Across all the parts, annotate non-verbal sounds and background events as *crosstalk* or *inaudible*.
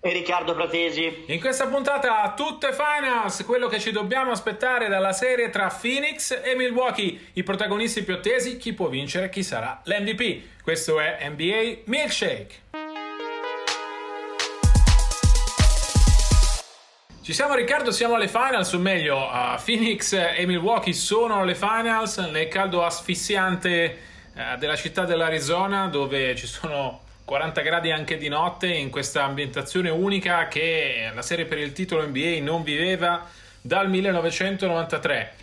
e Riccardo Pratesi. In questa puntata tutte finals, quello che ci dobbiamo aspettare dalla serie tra Phoenix e Milwaukee, i protagonisti più attesi, chi può vincere, chi sarà l'MVP. Questo è NBA Milkshake. Ci siamo Riccardo, siamo alle finals, o meglio, uh, Phoenix e Milwaukee sono alle finals nel caldo asfissiante uh, della città dell'Arizona dove ci sono 40 gradi anche di notte in questa ambientazione unica che la serie per il titolo NBA non viveva dal 1993.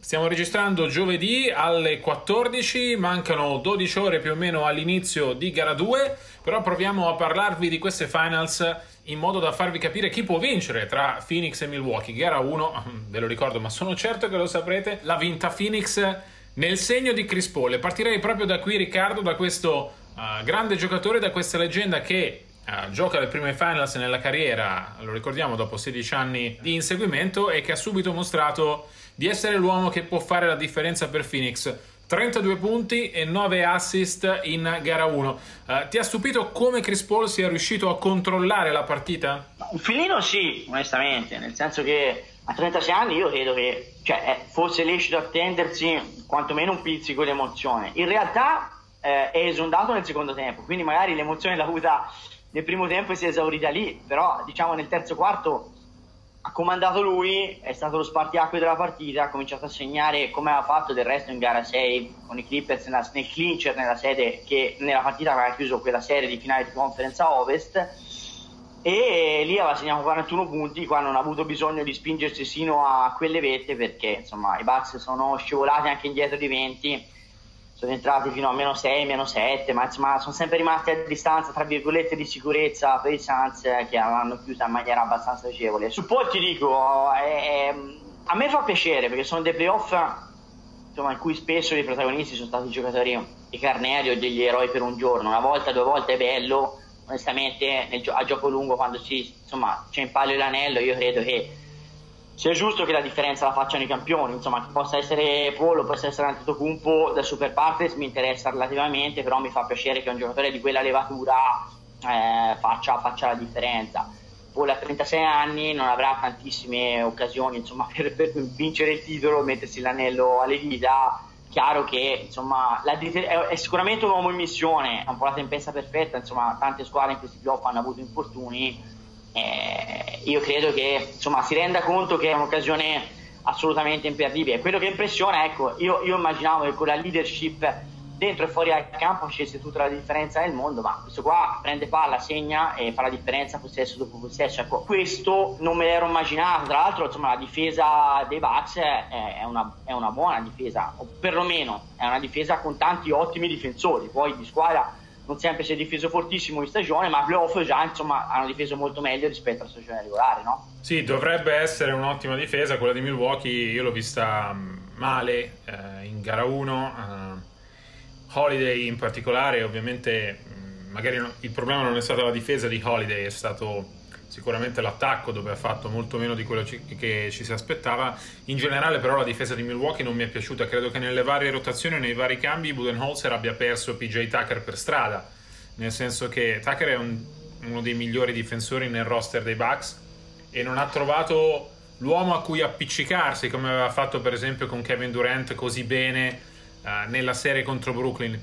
Stiamo registrando giovedì alle 14, mancano 12 ore più o meno all'inizio di gara 2, però proviamo a parlarvi di queste finals in modo da farvi capire chi può vincere tra Phoenix e Milwaukee. Gara 1, *laughs* ve lo ricordo, ma sono certo che lo saprete, l'ha vinta Phoenix nel segno di Chris Paul. E partirei proprio da qui Riccardo, da questo Uh, grande giocatore da questa leggenda che uh, gioca le prime finals nella carriera, lo ricordiamo dopo 16 anni di inseguimento e che ha subito mostrato di essere l'uomo che può fare la differenza per Phoenix. 32 punti e 9 assist in gara 1. Uh, eh, ti ha stupito come Chris Paul sia riuscito a controllare la partita? Un filino sì, onestamente, nel senso che a 36 anni io credo che cioè, fosse lecito attendersi quantomeno un pizzico di emozione. In realtà eh, è esondato nel secondo tempo, quindi magari l'emozione l'ha avuta nel primo tempo e si è esaurita lì, però diciamo nel terzo quarto ha comandato lui, è stato lo spartiacque della partita, ha cominciato a segnare come aveva fatto del resto in gara 6 con i Clippers nella, nel clincher nella sede che nella partita aveva chiuso quella serie di finale di conferenza Ovest e lì aveva segnato 41 punti qua non ha avuto bisogno di spingersi sino a quelle vette perché insomma i Bucks sono scivolati anche indietro di 20 sono entrati fino a meno 6, meno 7, ma insomma sono sempre rimasti a distanza, tra virgolette, di sicurezza per i Suns eh, che l'hanno chiusa in maniera abbastanza piacevole. Su Paul ti dico, è, a me fa piacere perché sono dei playoff insomma, in cui spesso i protagonisti sono stati giocatori di carneri o degli eroi per un giorno, una volta, due volte è bello, onestamente nel, a gioco lungo quando si, insomma, c'è in palio l'anello io credo che sia giusto che la differenza la facciano i campioni, insomma, che possa essere Polo, possa essere Antetokounmpo da Super Partners mi interessa relativamente, però mi fa piacere che un giocatore di quella levatura eh, faccia, faccia, la differenza. Polo a 36 anni non avrà tantissime occasioni insomma, *laughs* per, per, vincere il titolo, mettersi l'anello alle dita. Chiaro che insomma, è, è, sicuramente un uomo in missione, è un po' la tempesta perfetta, insomma, tante squadre in questi playoff hanno avuto infortuni eh, io credo che insomma, si renda conto che è un'occasione assolutamente imperdibile. Quello che impressiona, ecco, io, io immaginavo che con la leadership dentro e fuori al campo facesse tutta la differenza nel mondo, ma questo qua prende palla, segna e fa la differenza possesso dopo possesso. Ecco, questo non me l'ero immaginato. Tra l'altro, insomma, la difesa dei Bucks è, è, una, è una buona difesa, o perlomeno è una difesa con tanti ottimi difensori. Poi di squadra non sempre si è difeso fortissimo in stagione, ma playoff già insomma hanno difeso molto meglio rispetto alla stagione regolare, no? Sì, dovrebbe essere un'ottima difesa, quella di Milwaukee io l'ho vista mm, male eh, in gara 1, uh, Holiday in particolare, ovviamente mm, magari no, il problema non è stata la difesa di Holiday, è stato sicuramente l'attacco dove ha fatto molto meno di quello che ci si aspettava. In generale però la difesa di Milwaukee non mi è piaciuta, credo che nelle varie rotazioni, nei vari cambi Budenholzer abbia perso PJ Tucker per strada, nel senso che Tucker è un, uno dei migliori difensori nel roster dei Bucks e non ha trovato l'uomo a cui appiccicarsi come aveva fatto per esempio con Kevin Durant così bene uh, nella serie contro Brooklyn.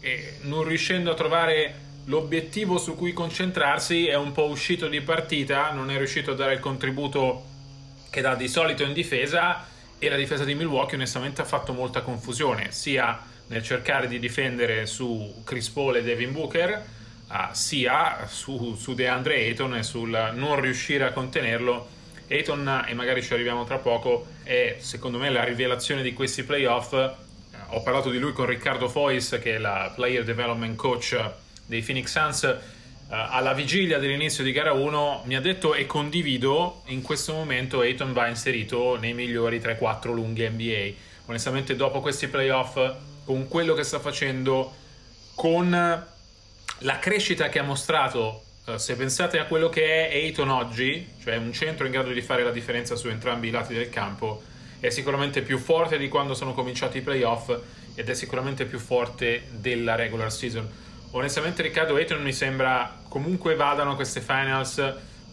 E non riuscendo a trovare l'obiettivo su cui concentrarsi è un po' uscito di partita, non è riuscito a dare il contributo che dà di solito in difesa e la difesa di Milwaukee onestamente ha fatto molta confusione, sia nel cercare di difendere su Chris Paul e Devin Booker, uh, sia su, su DeAndre Ayton e sul non riuscire a contenerlo. Ayton, e magari ci arriviamo tra poco, è secondo me la rivelazione di questi playoff. Uh, ho parlato di lui con Riccardo Fois, che è la player development coach dei Phoenix Suns eh, alla vigilia dell'inizio di gara 1 mi ha detto e condivido in questo momento Ayton va inserito nei migliori 3-4 lunghi NBA onestamente dopo questi playoff con quello che sta facendo con la crescita che ha mostrato eh, se pensate a quello che è Ayton oggi cioè un centro in grado di fare la differenza su entrambi i lati del campo è sicuramente più forte di quando sono cominciati i playoff ed è sicuramente più forte della regular season onestamente Riccardo Ayton mi sembra comunque vadano queste finals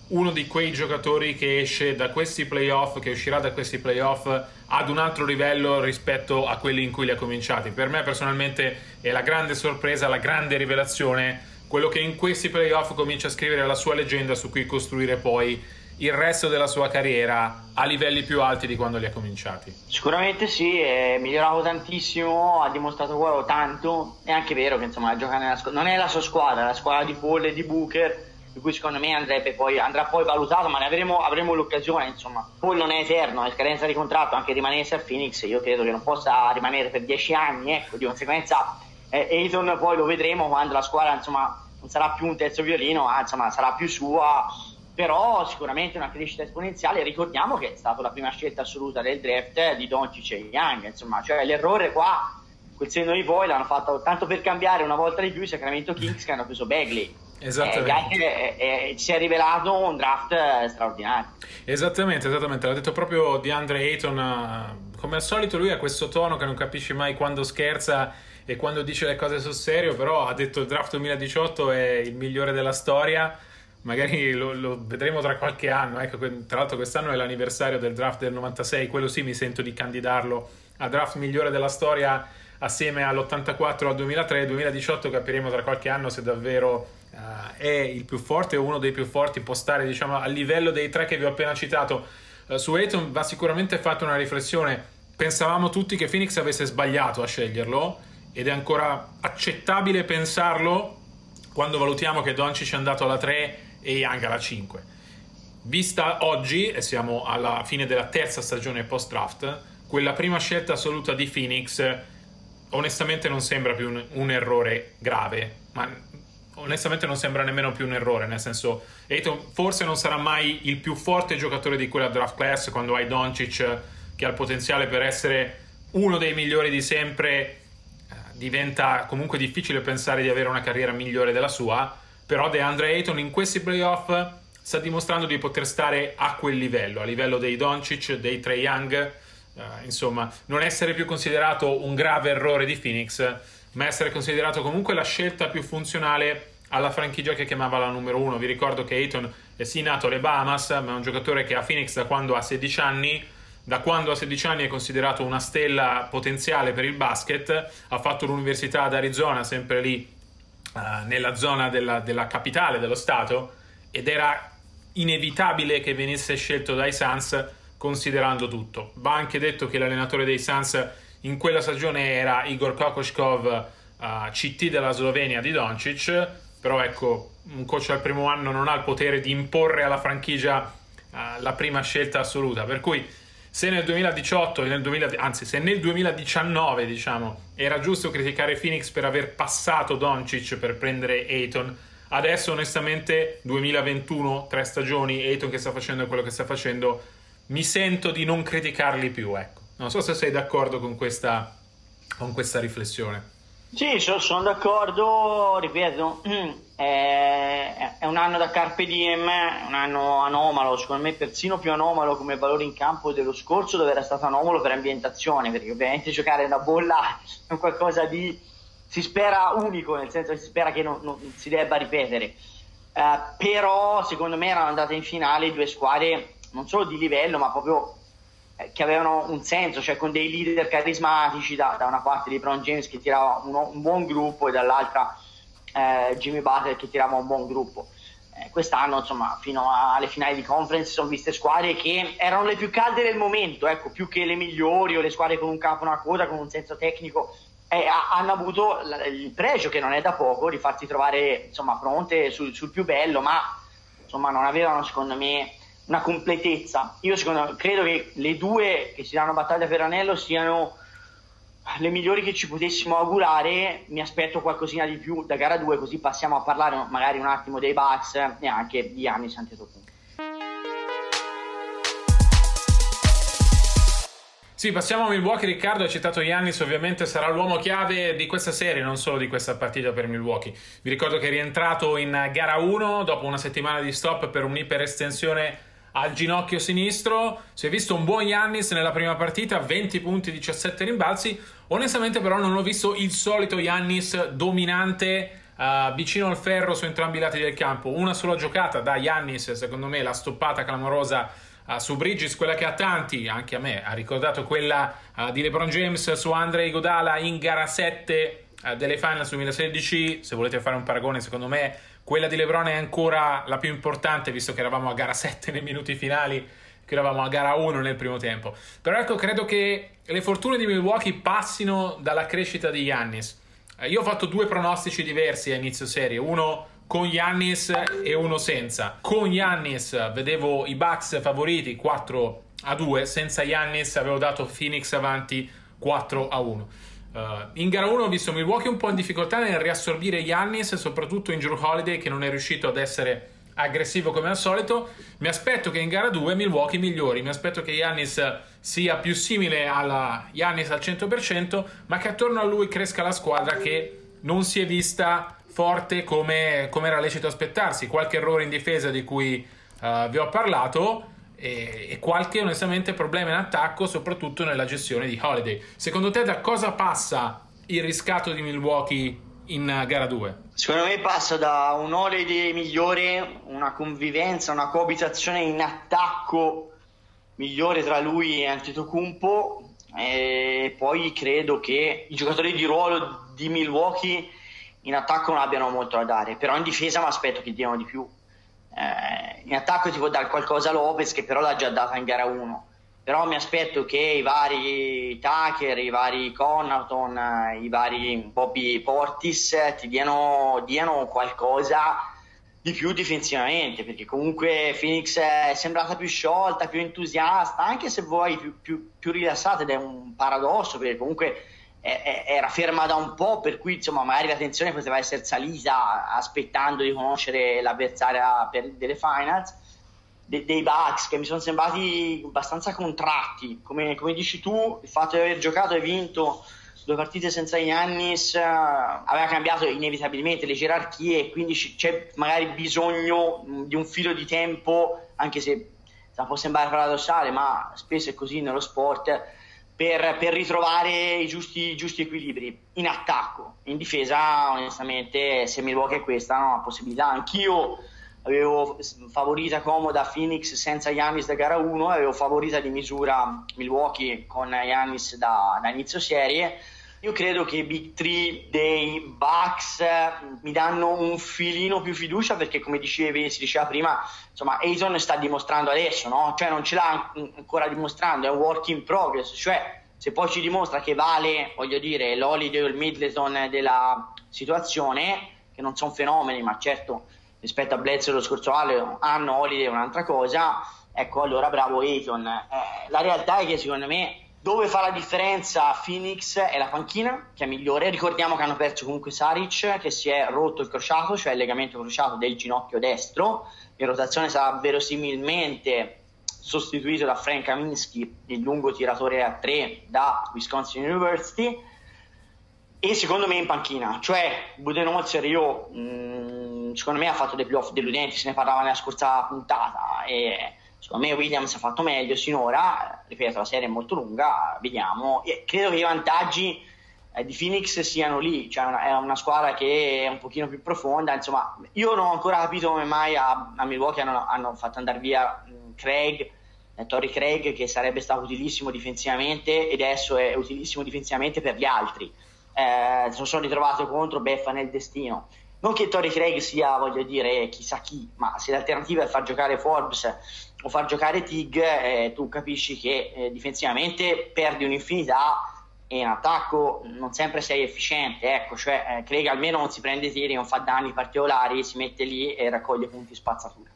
uno di quei giocatori che esce da questi playoff, che uscirà da questi playoff ad un altro livello rispetto a quelli in cui li ha cominciati. Per me personalmente è la grande sorpresa, la grande rivelazione, quello che in questi playoff comincia a scrivere la sua leggenda su cui costruire poi il resto della sua carriera a livelli più alti di quando li ha cominciati. Sicuramente sì, è migliorato tantissimo, ha dimostrato quello tanto, è anche vero che insomma gioca nella squ- non è la sua squadra, è la squadra di Paul e di Booker, di cui secondo me andrebbe poi, andrà poi valutato, ma ne avremo, avremo l'occasione, insomma. Paul non è eterno, è scadenza di contratto, anche rimanesse a Phoenix, io credo che non possa rimanere per dieci anni, ecco, di conseguenza eh, Ayton poi lo vedremo quando la squadra insomma non sarà più un terzo violino, ma insomma sarà più sua però sicuramente una crescita esponenziale. Ricordiamo che è stata la prima scelta assoluta del draft di Doncic e Young, insomma, cioè l'errore qua, quel senno di poi l'hanno fatto tanto per cambiare una volta di più i Sacramento Kings che hanno preso Bagley. *laughs* Esattamente. Eh, eh, eh, si è rivelato un draft straordinario. Esattamente, esattamente. L'ha detto proprio di Andre Ayton. Come al solito, lui ha questo tono che non capisci mai quando scherza e quando dice le cose sul serio. Però ha detto il draft 2018 è il migliore della storia magari lo, lo, vedremo tra qualche anno. Ecco, tra l'altro, quest'anno è l'anniversario del draft del 96, quello sì mi sento di candidarlo a draft migliore della storia assieme all'84 al 2003. 2018 capiremo tra qualche anno se davvero uh, è il più forte o uno dei più forti, può stare diciamo a livello dei tre che vi ho appena citato. Uh, su Ayton va sicuramente fatta una riflessione. Pensavamo tutti che Phoenix avesse sbagliato a sceglierlo ed è ancora accettabile pensarlo quando valutiamo che Doncic è andato alla 3 e Young alla 5. Vista oggi, e siamo alla fine della terza stagione post-draft, quella prima scelta assoluta di Phoenix onestamente non sembra più un, un errore grave, ma onestamente non sembra nemmeno più un errore, nel senso Ayton forse non sarà mai il più forte giocatore di quella draft class quando hai Doncic che ha il potenziale per essere uno dei migliori di sempre, eh, diventa comunque difficile pensare di avere una carriera migliore della sua, però DeAndre Ayton in questi playoff sta dimostrando di poter stare a quel livello, a livello dei Doncic, dei Trey Young, uh, insomma, non essere più considerato un grave errore di Phoenix, ma essere considerato comunque la scelta più funzionale alla franchigia che chiamava la numero uno. Vi ricordo che Ayton è sì nato alle Bahamas, ma è un giocatore che a Phoenix da quando ha 16 anni da quando ha 16 anni è considerato una stella potenziale per il basket, ha fatto l'università ad Arizona, sempre lì uh, nella zona della, della, capitale dello Stato ed era inevitabile che venisse scelto dai Suns considerando tutto. Va anche detto che l'allenatore dei Suns in quella stagione era Igor Kokoshkov, uh, eh, CT della Slovenia di Doncic, però ecco, un coach al primo anno non ha il potere di imporre alla franchigia uh, la prima scelta assoluta, per cui se nel 2018, nel 2000, anzi se nel 2019 diciamo, era giusto criticare Phoenix per aver passato Doncic per prendere Ayton, adesso onestamente 2021, tre stagioni, Ayton che sta facendo quello che sta facendo, mi sento di non criticarli più, ecco. Non so se sei d'accordo con questa, con questa riflessione. Sì, sono d'accordo, ripeto, è, un anno da Carpe Diem, è un anno anomalo, secondo me persino più anomalo come valore in campo dello scorso dove era stato anomalo per ambientazione, perché ovviamente giocare una bolla *laughs* è qualcosa di, si spera unico, nel senso che si spera che non, non si debba ripetere, uh, però secondo me erano andate in finale due squadre non solo di livello ma proprio che avevano un senso, cioè con dei leader carismatici da, da una parte di Brown James che tirava uno, un buon gruppo e dall'altra eh, Jimmy Butler che tirava un buon gruppo. Eh, quest'anno, insomma, fino alle finali di conference sono viste squadre che erano le più calde del momento, ecco, più che le migliori o le squadre con un capo, una coda, con un senso tecnico eh, hanno avuto il pregio, che non è da poco, di farti trovare insomma, pronte sul, sul più bello, ma insomma, non avevano secondo me una completezza. Io secondo, credo che le due che si danno battaglia per l'anello siano le migliori che ci potessimo augurare. Mi aspetto qualcosina di più da gara 2, così passiamo a parlare magari un attimo dei Bucks e anche di Anni Antetokounmpo. Sì, passiamo a Milwaukee. Riccardo ha citato Giannis, ovviamente sarà l'uomo chiave di questa serie, non solo di questa partita per Milwaukee. Vi ricordo che è rientrato in gara 1 dopo una settimana di stop per un'iperestensione al ginocchio sinistro. Si è visto un buon Giannis nella prima partita, 20 punti, 17 rimbalzi. Onestamente, però, non ho visto il solito Giannis dominante. Uh, vicino al ferro su entrambi i lati del campo. Una sola giocata da Giannis, secondo me, la stoppata clamorosa uh, su Bridges, quella che a tanti, anche a me, ha ricordato quella uh, di LeBron James su Andre Godala in gara 7 uh, delle Finals 2016. Se volete fare un paragone, secondo me quella di LeBron è ancora la più importante, visto che eravamo a gara 7 nei minuti finali, che eravamo a gara 1 nel primo tempo. Però ecco, credo che le fortune di Milwaukee passino dalla crescita di Giannis. Io ho fatto due pronostici diversi a inizio serie, uno con Yannis e uno senza. Con Yannis vedevo i Bucks favoriti 4 a 2, senza Yannis avevo dato Phoenix avanti 4 a 1. Uh, in gara 1 ho visto Milwaukee un po' in difficoltà nel riassorbire Yannis, soprattutto in Drew Holiday che non è riuscito ad essere aggressivo come al solito. Mi aspetto che in gara 2 Milwaukee migliori, mi aspetto che Yannis sia più simile alla Yannis al 100%, ma che attorno a lui cresca la squadra che non si è vista forte come, come era lecito aspettarsi. Qualche errore in difesa di cui uh, vi ho parlato e, e, qualche onestamente problema in attacco, soprattutto nella gestione di Holiday. Secondo te da cosa passa il riscatto di Milwaukee in gara 2? Secondo me passa da un Holiday migliore, una convivenza, una coabitazione in attacco migliore tra lui e Antetokounmpo e poi credo che i giocatori di ruolo di Milwaukee in attacco non abbiano molto da dare, però in difesa mi aspetto che diano di più. Eh, in attacco ti può dare qualcosa Lopez che però l'ha già data in gara 1, però mi aspetto che i vari Tucker, i vari Connaughton, i vari Bobby Portis ti diano, diano qualcosa di più difensivamente, perché comunque Phoenix è sembrata più sciolta, più entusiasta, anche se vuoi più, più, più rilassata ed è un paradosso, perché comunque era ferma da un po', per cui insomma magari la tensione poteva essere salita aspettando di conoscere l'avversaria per, delle finals. De, dei Bucks che mi sono sembrati abbastanza contratti, come, come, dici tu, il fatto di aver giocato e vinto due partite senza Giannis uh, aveva cambiato inevitabilmente le gerarchie e quindi c'è magari bisogno di un filo di tempo, anche se può sembrare paradossale, ma spesso è così nello sport per, per ritrovare i giusti, giusti, equilibri in attacco. In difesa, onestamente, se Milwaukee è questa, no, la possibilità. Anch'io avevo favorita comoda Phoenix senza Yanis da gara 1, avevo favorita di misura Milwaukee con Yanis da, da inizio serie. Io credo che i Big 3 dei Bucks mi danno un filino più fiducia perché come dicevi, si diceva prima, insomma, Ayton sta dimostrando adesso, no? Cioè non ce l'ha ancora dimostrando, è un work in progress, cioè se poi ci dimostra che vale, voglio dire, l'Holiday o il Middleton della situazione, che non sono fenomeni, ma certo rispetto a Bledsoe lo scorso anno Holiday è un'altra cosa, ecco allora bravo Ayton. Eh, la realtà è che secondo me dove fa la differenza Phoenix è la panchina, che è migliore. Ricordiamo che hanno perso comunque Saric, che si è rotto il crociato, cioè il legamento crociato del ginocchio destro. In rotazione sarà verosimilmente sostituito da Frank Kaminsky, il lungo tiratore a 3 da Wisconsin University. E secondo me in panchina, cioè Budenholzer io mm, secondo me ha fatto dei playoff deludenti, se ne parlava nella scorsa puntata e secondo me Williams ha fatto meglio sinora, ripeto la serie è molto lunga, vediamo, e credo che i vantaggi eh, di Phoenix siano lì, cioè una, è una squadra che è un pochino più profonda, insomma io non ho ancora capito come mai a, a Milwaukee hanno, hanno, fatto andare via mh, Craig, eh, Tori Craig che sarebbe stato utilissimo difensivamente e adesso è utilissimo difensivamente per gli altri, eh, sono ritrovato contro Beffa nel destino. Non che Tori Craig sia, voglio dire, chissà chi, ma se l'alternativa è far giocare Forbes o far giocare Tig, eh, tu capisci che eh, difensivamente perdi un'infinità e in attacco non sempre sei efficiente, ecco, cioè eh, Craig almeno non si prende tiri, non fa danni particolari, si mette lì e raccoglie punti spazzatura.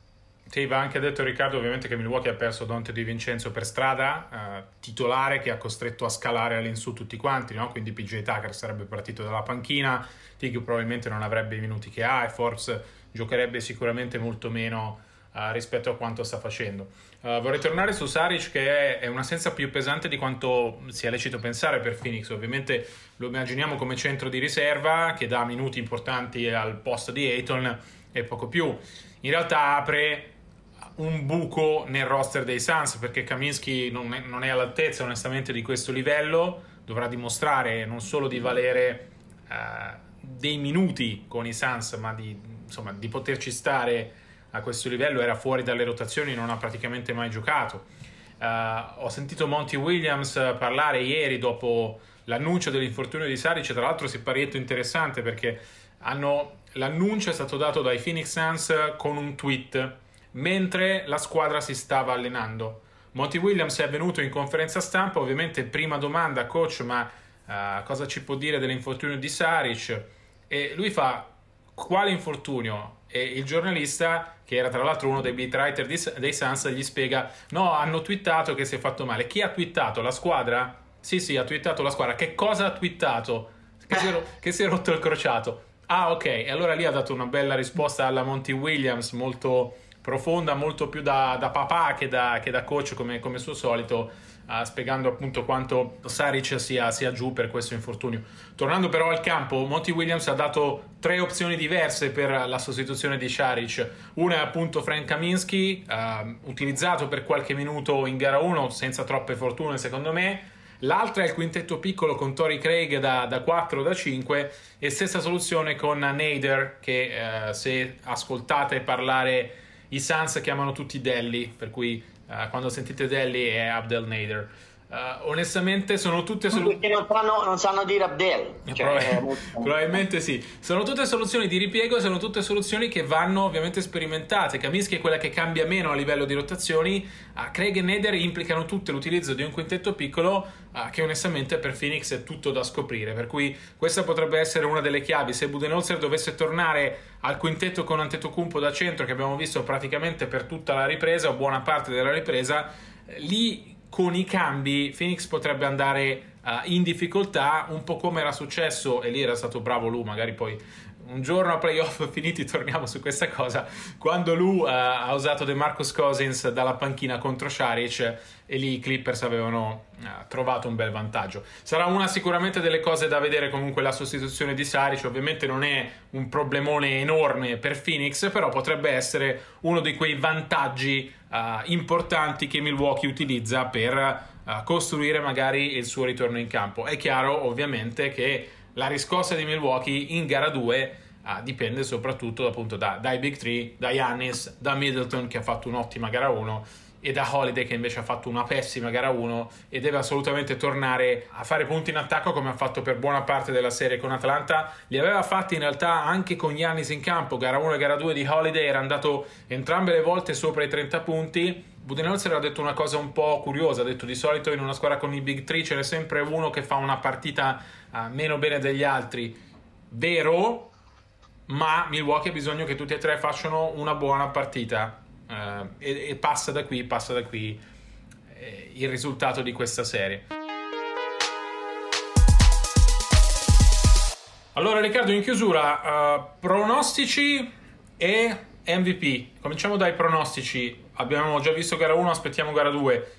Sì, va anche detto Riccardo ovviamente che Milwaukee ha perso Dante Di Vincenzo per strada, eh, titolare che ha costretto a scalare all'insù tutti quanti, no? quindi PJ Tucker sarebbe partito dalla panchina, Tig probabilmente non avrebbe i minuti che ha e Forbes giocherebbe sicuramente molto meno uh, rispetto a quanto sta facendo. Uh, vorrei tornare su Saric che è, è un'assenza più pesante di quanto sia lecito pensare per Phoenix, ovviamente lo immaginiamo come centro di riserva che dà minuti importanti al posto di Ayton e poco più. In realtà apre un buco nel roster dei Suns perché Kaminsky non è, non è all'altezza onestamente di questo livello, dovrà dimostrare non solo di valere uh, dei minuti con i Suns ma di, insomma, di poterci stare a questo livello, era fuori dalle rotazioni, non ha praticamente mai giocato. Uh, ho sentito Monty Williams parlare ieri dopo l'annuncio dell'infortunio di Saric, tra l'altro si è parietto interessante perché hanno, l'annuncio è stato dato dai Phoenix Suns con un tweet mentre la squadra si stava allenando. Monty Williams è venuto in conferenza stampa, ovviamente prima domanda, coach, ma uh, cosa ci può dire dell'infortunio di Saric? E lui fa quale infortunio? E il giornalista, che era tra l'altro uno dei beat writer dei Suns, gli spiega: No, hanno twittato che si è fatto male. Chi ha twittato? La squadra? Sì, sì, ha twittato la squadra. Che cosa ha twittato? Che si è, *laughs* che si è rotto il crociato. Ah, ok. E allora lì ha dato una bella risposta alla Monty Williams, molto profonda, molto più da, da papà che da, che da coach come, come suo solito, uh, spiegando appunto quanto Saric sia, sia, giù per questo infortunio. Tornando però al campo, Monty Williams ha dato tre opzioni diverse per la sostituzione di Saric. Una è appunto Frank Kaminsky, uh, utilizzato per qualche minuto in gara 1 senza troppe fortune secondo me. L'altra è il quintetto piccolo con Tori Craig da, da 4 da 5 e stessa soluzione con Nader che uh, se ascoltate parlare i Suns chiamano tutti Delhi, per cui uh, quando sentite Delhi è Abdel Nader. Uh, onestamente sono tutte soluzioni. Perché non sanno, non sanno dire Abdel. Cioè, Probabil- *laughs* probabilmente sì. Sono tutte soluzioni di ripiego, sono tutte soluzioni che vanno ovviamente sperimentate. Kaminsky è quella che cambia meno a livello di rotazioni. Uh, Craig e Neder implicano tutte l'utilizzo di un quintetto piccolo uh, che onestamente per Phoenix è tutto da scoprire. Per cui questa potrebbe essere una delle chiavi. Se Budenholzer dovesse tornare al quintetto con Antetokounmpo da centro che abbiamo visto praticamente per tutta la ripresa o buona parte della ripresa, lì con i cambi Phoenix potrebbe andare uh, in difficoltà, un po' come era successo, e lì era stato bravo lui, magari poi un giorno a playoff *laughs* finiti torniamo su questa cosa, quando lui uh, ha usato DeMarcus Cousins dalla panchina contro Sharic e lì i Clippers avevano uh, trovato un bel vantaggio. Sarà una sicuramente delle cose da vedere comunque la sostituzione di Saric, ovviamente non è un problemone enorme per Phoenix, però potrebbe essere uno di quei vantaggi uh, importanti che Milwaukee utilizza per costruire magari il suo ritorno in campo. È chiaro ovviamente che la riscossa di Milwaukee in gara 2 uh, dipende soprattutto appunto da, dai Big 3, da Yannis, da Middleton che ha fatto un'ottima gara 1 e da Holiday che invece ha fatto una pessima gara 1 e deve assolutamente tornare a fare punti in attacco come ha fatto per buona parte della serie con Atlanta. Li aveva fatti in realtà anche con Yannis in campo, gara 1 e gara 2 di Holiday era andato entrambe le volte sopra i 30 punti. Budenholzer ha detto una cosa un po' curiosa, ha detto di solito in una squadra con i Big 3 ce n'è sempre uno che fa una partita uh, meno bene degli altri. Vero, ma Milwaukee ha bisogno che tutti e tre facciano una buona partita Uh, e, e, passa da qui, passa da qui eh, il risultato di questa serie. Allora Riccardo, in chiusura, uh, pronostici e MVP. Cominciamo dai pronostici. Abbiamo già visto gara 1, aspettiamo gara 2.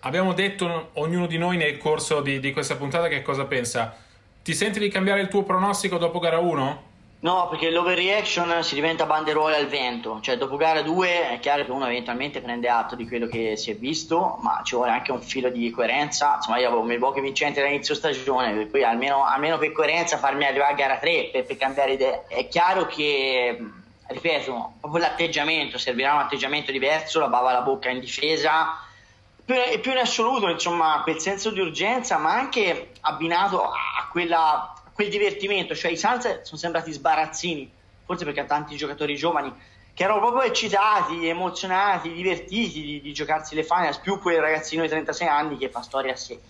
Abbiamo detto ognuno di noi nel corso di, di questa puntata che cosa pensa. Ti senti di cambiare il tuo pronostico dopo gara 1? No, perché l'overreaction si diventa banderuole al vento, cioè dopo gara 2 è chiaro che uno eventualmente prende atto di quello che si è visto, ma ci vuole anche un filo di coerenza. Insomma, io avevo Milwaukee vincente dall'inizio stagione, per cui almeno, almeno, per coerenza farmi arrivare a gara 3 per, per cambiare idea. È chiaro che, ripeto, proprio l'atteggiamento, servirà un atteggiamento diverso, la bava alla bocca in difesa, e più in assoluto, insomma, quel senso di urgenza, ma anche abbinato a quella quel divertimento, cioè i Suns sono sembrati sbarazzini, forse perché tanti giocatori giovani che erano proprio eccitati, emozionati, divertiti di, di giocarsi le finals, più quel ragazzino di 36 anni che fa storia a sé.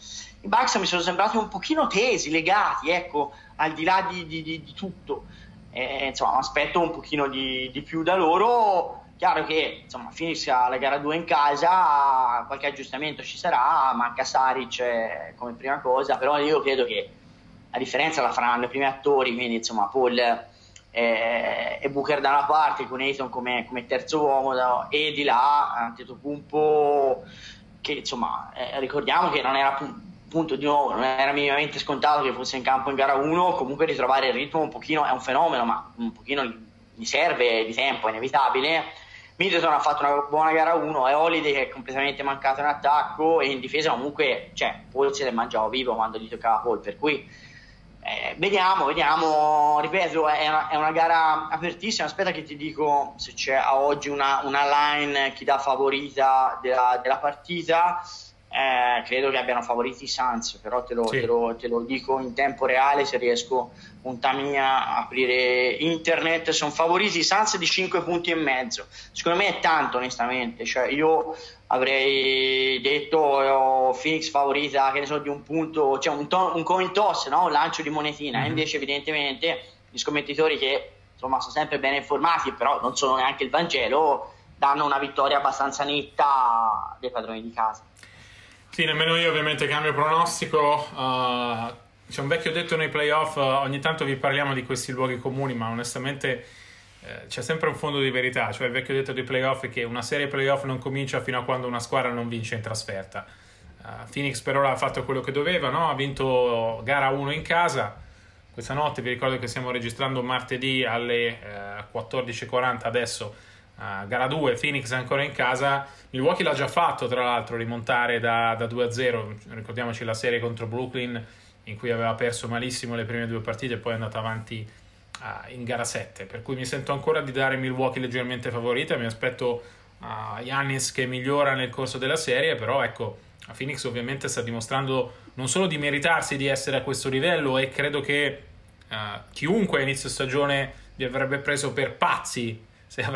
I Bucks mi sono sembrati un pochino tesi, legati, ecco, al di là di, di, di tutto. Eh, insomma, aspetto un pochino di, più da loro. Chiaro che insomma, ha la gara 2 in casa, qualche aggiustamento ci sarà, manca Saric eh, come prima cosa, però io credo che la differenza la faranno i primi attori, quindi insomma Paul eh, e Booker da una parte con Ayton come, come terzo uomo da, e di là Antetokounmpo che insomma eh, ricordiamo che non era punto di nuovo non era minimamente scontato che fosse in campo in gara 1 comunque ritrovare il ritmo un pochino è un fenomeno ma un pochino gli serve di tempo è inevitabile. Middleton ha fatto una buona gara 1 e Holiday che è completamente mancato in attacco e in difesa comunque cioè Paul se l'è mangiato vivo quando gli toccava Paul per cui eh, vediamo, vediamo, ripeto, è una, è una, gara apertissima. Aspetta che ti dico se c'è a oggi una, una line chi dà favorita della, della partita. Eh, credo che abbiano favoriti i Suns, però te lo, sì. te, lo, te lo, dico in tempo reale se riesco punta mia a aprire internet. Sono favoriti i Suns di 5 punti e mezzo. Secondo me è tanto, onestamente. Cioè, io avrei detto oh, Phoenix favorita, che ne so, di un punto, cioè un, to- un coin toss, no? un lancio di monetina. Mm-hmm. Invece, evidentemente, gli scommettitori che insomma sono sempre ben informati, però non sono neanche il Vangelo, danno una vittoria abbastanza netta dei padroni di casa. Sì, nemmeno io ovviamente cambio pronostico. Uh, c'è un vecchio detto nei playoff, uh, ogni tanto vi parliamo di questi luoghi comuni, ma onestamente uh, c'è sempre un fondo di verità. Cioè il vecchio detto dei playoff è che una serie playoff non comincia fino a quando una squadra non vince in trasferta. Phoenix per ora ha fatto quello che doveva, no? ha vinto gara 1 in casa. Questa notte vi ricordo che stiamo registrando martedì alle 14.40 adesso Uh, gara 2, Phoenix ancora in casa. Milwaukee l'ha già fatto, tra l'altro, rimontare da, da 2-0. Ricordiamoci la serie contro Brooklyn, in cui aveva perso malissimo le prime due partite e poi è andato avanti uh, in gara 7. Per cui mi sento ancora di dare Milwaukee leggermente favorita. Mi aspetto uh, Giannis che migliora nel corso della serie, però ecco, a Phoenix ovviamente sta dimostrando non solo di meritarsi di essere a questo livello e credo che chiunque a inizio stagione vi avrebbe preso per pazzi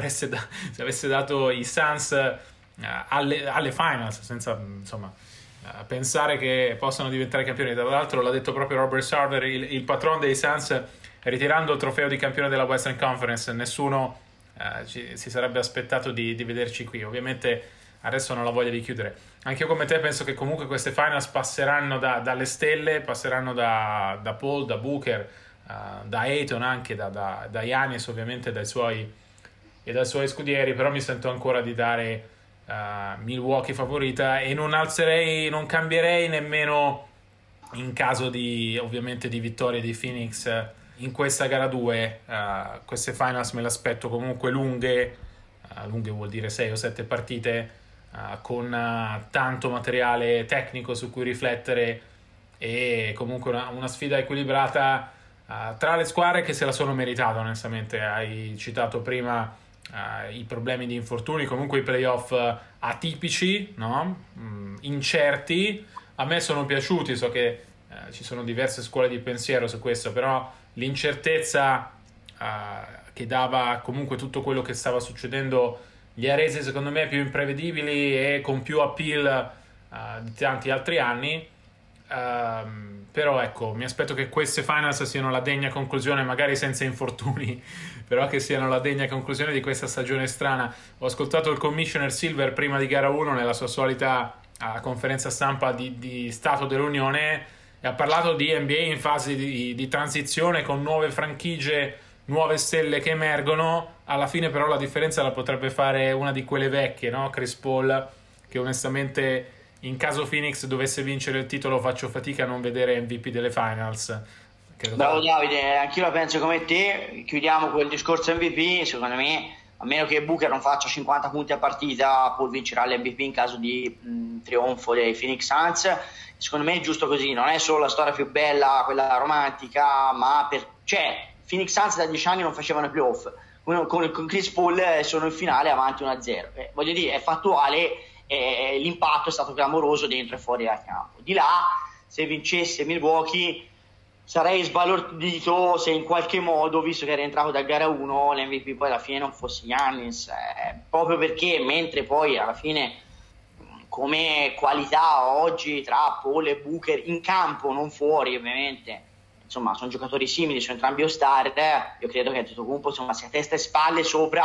se, da, se avesse dato i Suns uh, alle, alle, finals, senza insomma, uh, pensare che possano diventare campioni. Tra l'altro l'ha detto proprio Robert Sarver, il, il patron dei Suns, ritirando il trofeo di campione della Western Conference, nessuno uh, ci, si sarebbe aspettato di, di vederci qui. Ovviamente adesso non ho voglia di chiudere. Anche io come te penso che comunque queste finals passeranno da, dalle stelle, passeranno da, da Paul, da Booker, uh, da Ayton anche, da, da, da Giannis ovviamente, dai suoi e dai suoi scudieri, però mi sento ancora di dare uh, Milwaukee favorita e non alzerei, non cambierei nemmeno in caso di ovviamente di vittoria di Phoenix in questa gara 2. Uh, eh, queste finals me le aspetto comunque lunghe, uh, lunghe vuol dire 6 o 7 partite. Con tanto materiale tecnico su cui riflettere e comunque una, una sfida equilibrata tra le squadre che se la sono meritate onestamente hai citato prima uh, i problemi di infortuni, comunque i playoff uh, atipici, no? mm, incerti. A me sono piaciuti, so che uh, ci sono diverse scuole di pensiero su questo, però l'incertezza che dava comunque tutto quello che stava succedendo gli resi secondo me più imprevedibili e con più appeal di tanti altri anni. Uh, però ecco, mi aspetto che queste finals siano la degna conclusione, magari senza infortuni, *laughs* però che siano la degna conclusione di questa stagione strana. Ho ascoltato il commissioner Silver prima di gara 1 nella sua solita conferenza stampa di, di, Stato dell'Unione e ha parlato di NBA in fase di, di transizione con nuove franchigie, nuove stelle che emergono. Alla fine però la differenza la potrebbe fare una di quelle vecchie, no? Chris Paul, che onestamente in caso Phoenix dovesse vincere il titolo faccio fatica a non vedere MVP delle finals. Credo Bravo Davide, anch'io la penso come te, chiudiamo quel discorso MVP, secondo me a meno che Booker non faccia 50 punti a partita poi vincerà l'MVP in caso di mh, trionfo dei Phoenix Suns. Secondo me è giusto così. Non è solo la storia più bella quella romantica ma per cioè Phoenix Suns da 10 anni non facevano i playoff. Con, con Chris Paul sono in finale avanti 1-0 eh, voglio dire è fattuale e l'impatto è stato clamoroso dentro e fuori dal campo. Di là, se vincesse Milwaukee, sarei sbalordito se in qualche modo, visto che era entrato da gara 1, l'MVP poi alla fine non fosse Giannis, eh, proprio perché mentre poi alla fine come qualità oggi tra Paul e Booker in campo, non fuori ovviamente, insomma sono giocatori simili, sono entrambi all-star, io credo che insomma sia testa e spalle sopra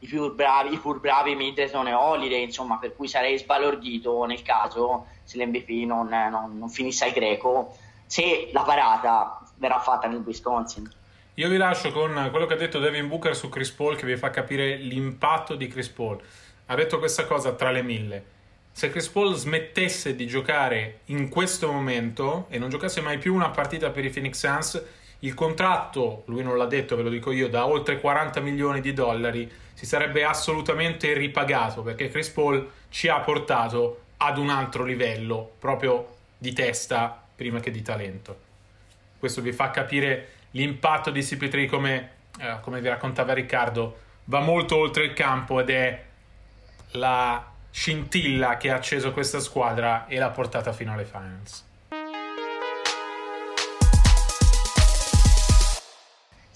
i più bravi, i pur bravi Middleton e Holiday, insomma per cui sarei sbalordito nel caso se l'MVP non, non, non finisse al greco, se la parata verrà fatta nel Wisconsin. Io vi lascio con quello che ha detto Devin Booker su Chris Paul che vi fa capire l'impatto di Chris Paul. Ha detto questa cosa tra le mille se Chris Paul smettesse di giocare in questo momento e non giocasse mai più una partita per i Phoenix Suns, il contratto, lui non l'ha detto, ve lo dico io, da oltre 40 milioni di dollari si sarebbe assolutamente ripagato perché Chris Paul ci ha portato ad un altro livello proprio di testa prima che di talento. Questo vi fa capire l'impatto di CP3 come, eh, come vi raccontava Riccardo, va molto oltre il campo ed è la scintilla che ha acceso questa squadra e l'ha portata fino alle finals.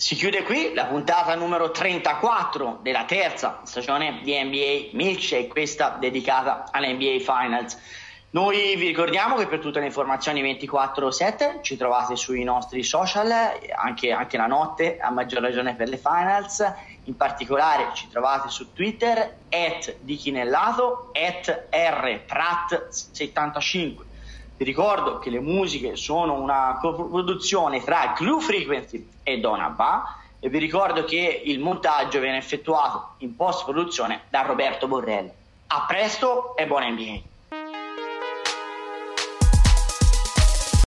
Si chiude qui la puntata numero 34 della terza stagione di NBA Milkshake, questa dedicata alle NBA Finals. Noi vi ricordiamo che per tutte le informazioni 24-7 ci trovate sui nostri social, anche, anche, la notte, a maggior ragione per le finals. In particolare ci trovate su Twitter, at dichinellato, at rprat75. Vi ricordo che le musiche sono una coproduzione tra Glue Frequency e Donaba e vi ricordo che il montaggio viene effettuato in post-produzione da Roberto Borrelli. A presto e buona NBA!